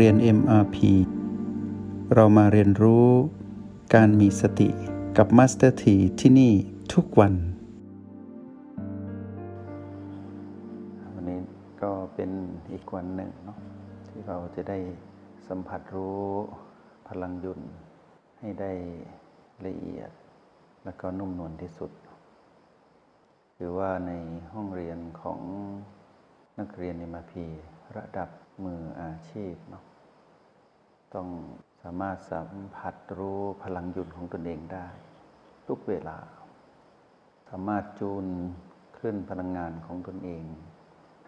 เรียน MRP เรามาเรียนรู้การมีสติกับ Master T ที่ที่นี่ทุกวัน วันนี้ก็เป็นอีกวันหนึ่งเนาะที่เราจะได้สัมผัสรู้พลังยุนให้ได้ละเอียด และก็นุ่มนวลที่สุด คือว่าในห้องเรียนของนักเรียน MRP ระดับมืออาชีพเนาะต้องสามารถสัมผัสรู้พลังยุนของตนเองได้ ทุกเวลา สามารถจูนคลื่นพลังงานของตนเอง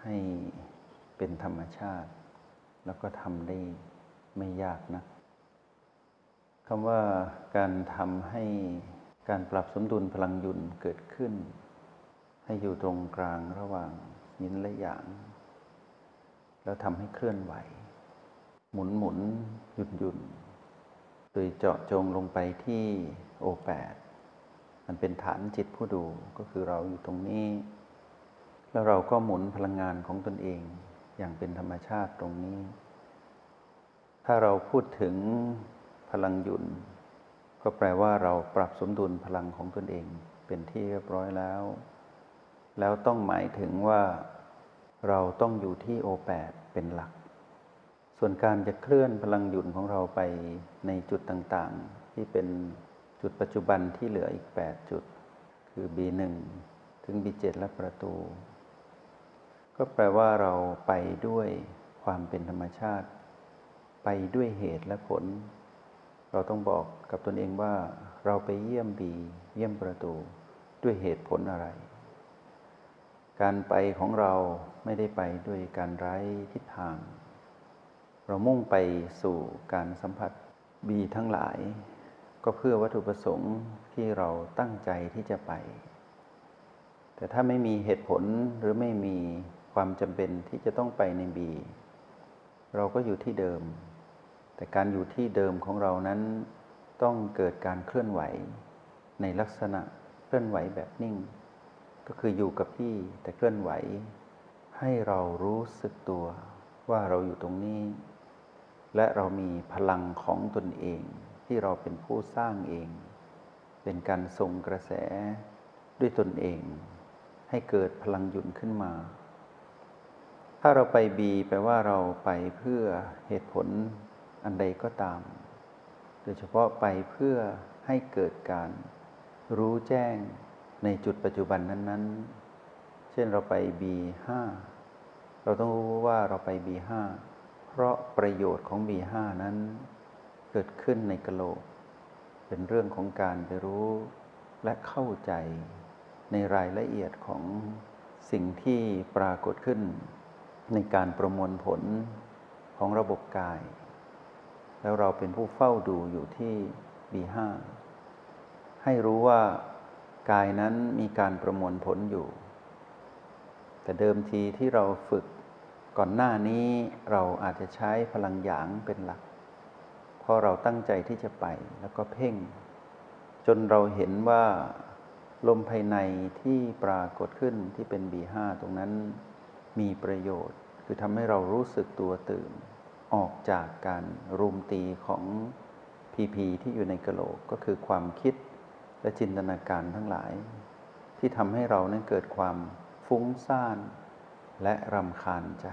ให้เป็นธรรมชาติ แล้วก็ทำได้ไม่ยากนะคำว่าการทำให้การปรับสมดุลพลังยุนเกิดขึ้น ให้อยู่ตรงกลางระหว่างยินและหยาง แล้วทำให้เคลื่อนไหว หมุนหมุนหยุดหยุดโดยเจาะจงลงไปที่โอแปดมันเป็นฐานจิตผู้ดูก็คือเราอยู่ตรงนี้ แล้วเราก็หมุนพลังงานของตนเองอย่างเป็นธรรมชาติตรงนี้ ถ้าเราพูดถึงพลังหยุนก็แปลว่าเราปรับสมดุลพลังของตนเองเป็นที่เรียบร้อยแล้ว แล้วต้องหมายถึงว่า เราต้องอยู่ที่โอแปดเป็นหลัก ส่วนการจะเคลื่อนพลังหยุ่นของเราไปในจุดต่างๆ ที่เป็นจุดปัจจุบันที่เหลืออีก 8 จุด คือ B1 ถึง B7 และประตู ก็แปลว่าเราไปด้วยความเป็นธรรมชาติ ไปด้วยเหตุและผล เราต้องบอกกับตนเองว่าเราไปเยี่ยมบีเยี่ยมประตูด้วยเหตุผลอะไร การไปของเราไม่ได้ไปด้วยการไร้ทิศทาง เรามุ่งไปสู่การสัมผัสบีทั้งหลาย ก็เพื่อวัตถุประสงค์ที่เราตั้งใจที่จะไป แต่ถ้าไม่มีเหตุผลหรือไม่มีความจำเป็นที่จะต้องไปในบี เราก็อยู่ที่เดิม แต่การอยู่ที่เดิมของเรานั้นต้องเกิดการเคลื่อนไหว ในลักษณะเคลื่อนไหวแบบนิ่ง ก็คืออยู่กับที่แต่เคลื่อนไหว ให้เรารู้สึกตัวว่าเราอยู่ตรงนี้ และเรามีพลังของตนเอง ที่เราเป็นผู้สร้างเอง เป็นการส่งกระแสด้วยตนเอง ให้เกิดพลังยุนขึ้นมา ถ้าเราไปบีแปลว่าเราไปเพื่อเหตุผลอันใดก็ตาม โดยเฉพาะไปเพื่อให้เกิดการรู้แจ้ง ในจุดปัจจุบันนั้น ๆ เช่นเราไป B5 เราต้องรู้ว่าเราไป B5 เพราะประโยชน์ของ B5 นั้นเกิดขึ้นในกะโหลก เป็นเรื่องของการไปรู้และเข้าใจในรายละเอียดของสิ่งที่ปรากฏขึ้น ในการประมวลผลของระบบกาย แล้วเราเป็นผู้เฝ้าดูอยู่ที่ B5 ให้รู้ว่า กายนั้นมีการประมวลผลอยู่ แต่เดิมทีที่เราฝึกก่อนหน้านี้เราอาจจะใช้พลังหยางเป็นหลัก เพราะเราตั้งใจที่จะไปแล้วก็เพ่ง จนเราเห็นว่าลมภายในที่ปรากฏขึ้นที่เป็น B5 ตรงนั้นมีประโยชน์ คือทำให้เรารู้สึกตัวตื่น ออกจากการรุมตีของพีพีที่อยู่ในกระโหลกก็คือความคิด และจินตนาการทั้งหลาย ที่ทำให้เรานั้นเกิดความฟุ้งซ่านและรำคาญใจ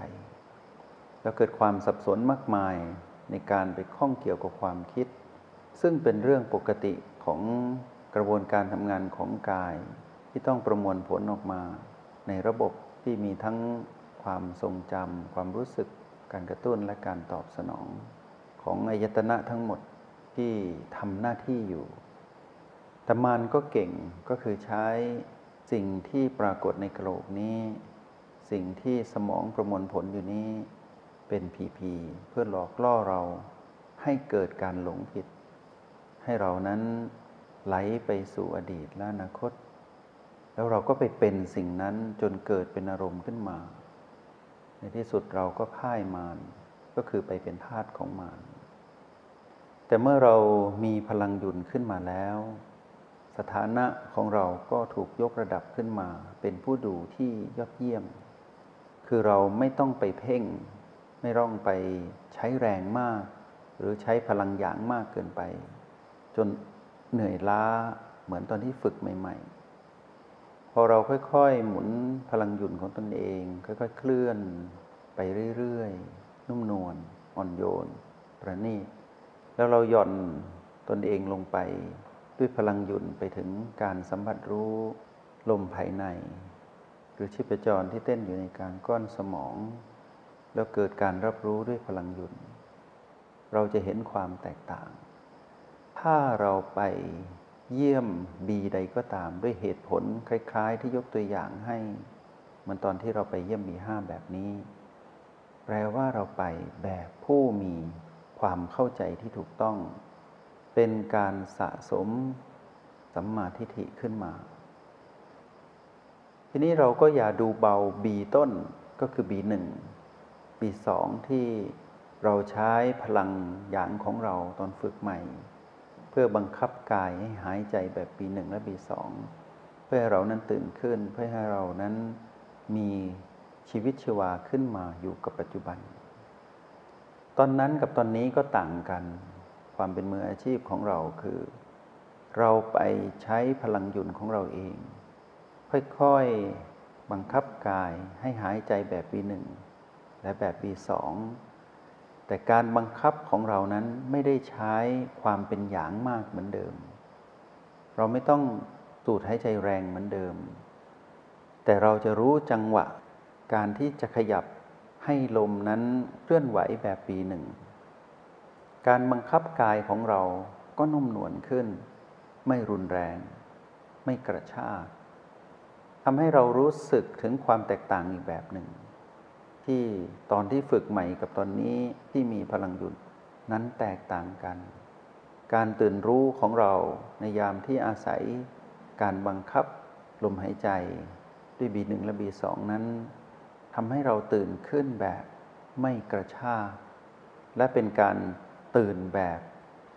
แล้วเกิดความสับสนมากมายในการไปข้องเกี่ยวกับความคิด ซึ่งเป็นเรื่องปกติของกระบวนการทำงานของกาย ที่ต้องประมวลผลออกมา ในระบบที่มีทั้งความทรงจำความรู้สึกการกระตุ้นและการตอบสนอง ของอายตนะทั้งหมดที่ทำหน้าที่อยู่ แต่มานก็เก่งก็คือใช้สิ่งที่ปรากฏในกระโหลกนี้ สิ่งที่สมองประมวลผลอยู่นี้เป็นผีผีเพื่อหลอกล่อเราให้เกิดการหลงผิด ให้เรานั้นไหลไปสู่อดีตและอนาคต แล้วเราก็ไปเป็นสิ่งนั้นจนเกิดเป็นอารมณ์ขึ้นมา ในที่สุดเราก็พ่ายมารก็คือไปเป็นทาสของมารแต่เมื่อเรามีพลังหยุนขึ้นมาแล้ว สถานะของเราก็ถูกยกระดับขึ้นมาเป็นผู้ดูที่ยอดเยี่ยม คือเราไม่ต้องไปเพ่ง ไม่ร่องไปใช้แรงมาก หรือใช้พลังอย่างมากเกินไป จนเหนื่อยล้าเหมือนตอนที่ฝึกใหม่ ๆ พอเราค่อยๆ หมุนพลังหยุ่นของตนเอง ค่อยๆ เคลื่อนไปเรื่อยๆ นุ่มนวลอ่อนโยน ประณีตแล้วเราหย่อนตนเองลงไป ด้วยพลังหยุ่นไปถึงการสัมผัสรู้ลมภายใน หรือชีพจรที่เต้นอยู่ในการก้อนสมอง แล้วเกิดการรับรู้ด้วยพลังหยุ่น เราจะเห็นความแตกต่าง ถ้าเราไปเยี่ยมบีใดก็ตามด้วยเหตุผลคล้าย ๆ ที่ยกตัวอย่างให้เหมือนตอนที่เราไปเยี่ยมมีห้าแบบนี้ แปลว่าเราไปแบบผู้มีความเข้าใจที่ถูกต้อง เป็นการสะสมสัมมาทิฏฐิขึ้นมา ทีนี้เราก็อย่าดูเบาบีต้นก็คือบีหนึ่งบีสองที่เราใช้พลังหยางของเราตอนฝึกใหม่ เพื่อบังคับกายให้หายใจแบบปีหนึ่งและปีสองเพื่อให้เรานั้นตื่นขึ้น เพื่อให้เรานั้นมีชีวิตชีวาขึ้นมาอยู่กับปัจจุบัน ตอนนั้นกับตอนนี้ก็ต่างกัน ความเป็นมืออาชีพของเราคือ เราไปใช้พลังหยุ่นของเราเอง ค่อยๆบังคับกายให้หายใจแบบปีหนึ่งและแบบปีสองแต่การบังคับของเรานั้นไม่ได้ใช้ความเป็นหยางมากเหมือนเดิม เราไม่ต้องสูดหายใจแรงเหมือนเดิม แต่เราจะรู้จังหวะ การที่จะขยับให้ลมนั้นเคลื่อนไหวแบบปีหนึ่ง การบังคับกายของเราก็นุ่มนวลขึ้น ไม่รุนแรง ไม่กระชากทำให้เรารู้สึกถึงความแตกต่างอีกแบบหนึ่ง ที่ตอนที่ฝึกใหม่กับตอนนี้ที่มีพลังหยุดนั้นแตกต่างกัน การตื่นรู้ของเราในยามที่อาศัย การบังคับลมหายใจ ด้วยบีหนึ่งและบีสองนั้นทำให้เราตื่นขึ้นแบบไม่กระชากและเป็นการ ตื่นแบบ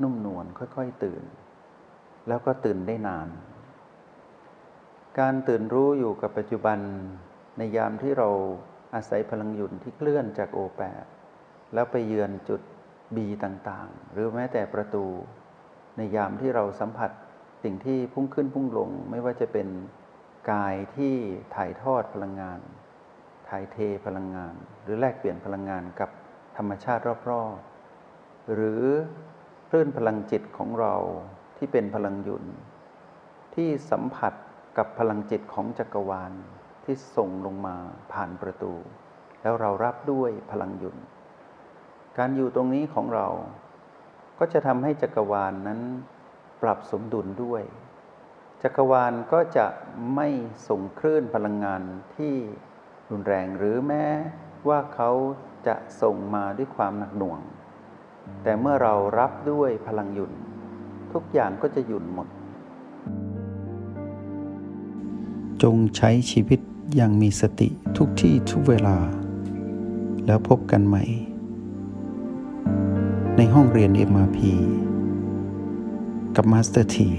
นุ่มนวลค่อยๆตื่น แล้วก็ตื่นได้นาน การตื่นรู้อยู่กับปัจจุบันในยามที่เราอาศัยพลังหยุ่นที่เคลื่อนจากโอแปดแล้วไปเยือนจุดบีต่างๆ หรือแม้แต่ประตู ในยามที่เราสัมผัสสิ่งที่พุ่งขึ้นพุ่งลง ไม่ว่าจะเป็นกายที่ถ่ายทอดพลังงาน ถ่ายเทพลังงาน หรือแลกเปลี่ยนพลังงานกับธรรมชาติรอบๆ หรือคลื่นพลังจิตของเราที่เป็นพลังหยุนที่สัมผัสกับพลังจิตของจักรวาลที่ส่งลงมาผ่านประตู แล้วเรารับด้วยพลังหยุนการอยู่ตรงนี้ของเรา ก็จะทำให้จักรวาลนนั้นปรับสมดุลด้วย จักรวาลก็จะไม่ส่งคลื่นพลังงานที่รุนแรงหรือแม้ว่าเขาจะส่งมาด้วยความหนักหน่วง แต่เมื่อเรารับด้วยพลังหยุดทุกอย่างก็จะหยุดหมด จงใช้ชีวิตอย่างมีสติทุกที่ทุกเวลา แล้วพบกันใหม่ ในห้องเรียน MRP กับ Master T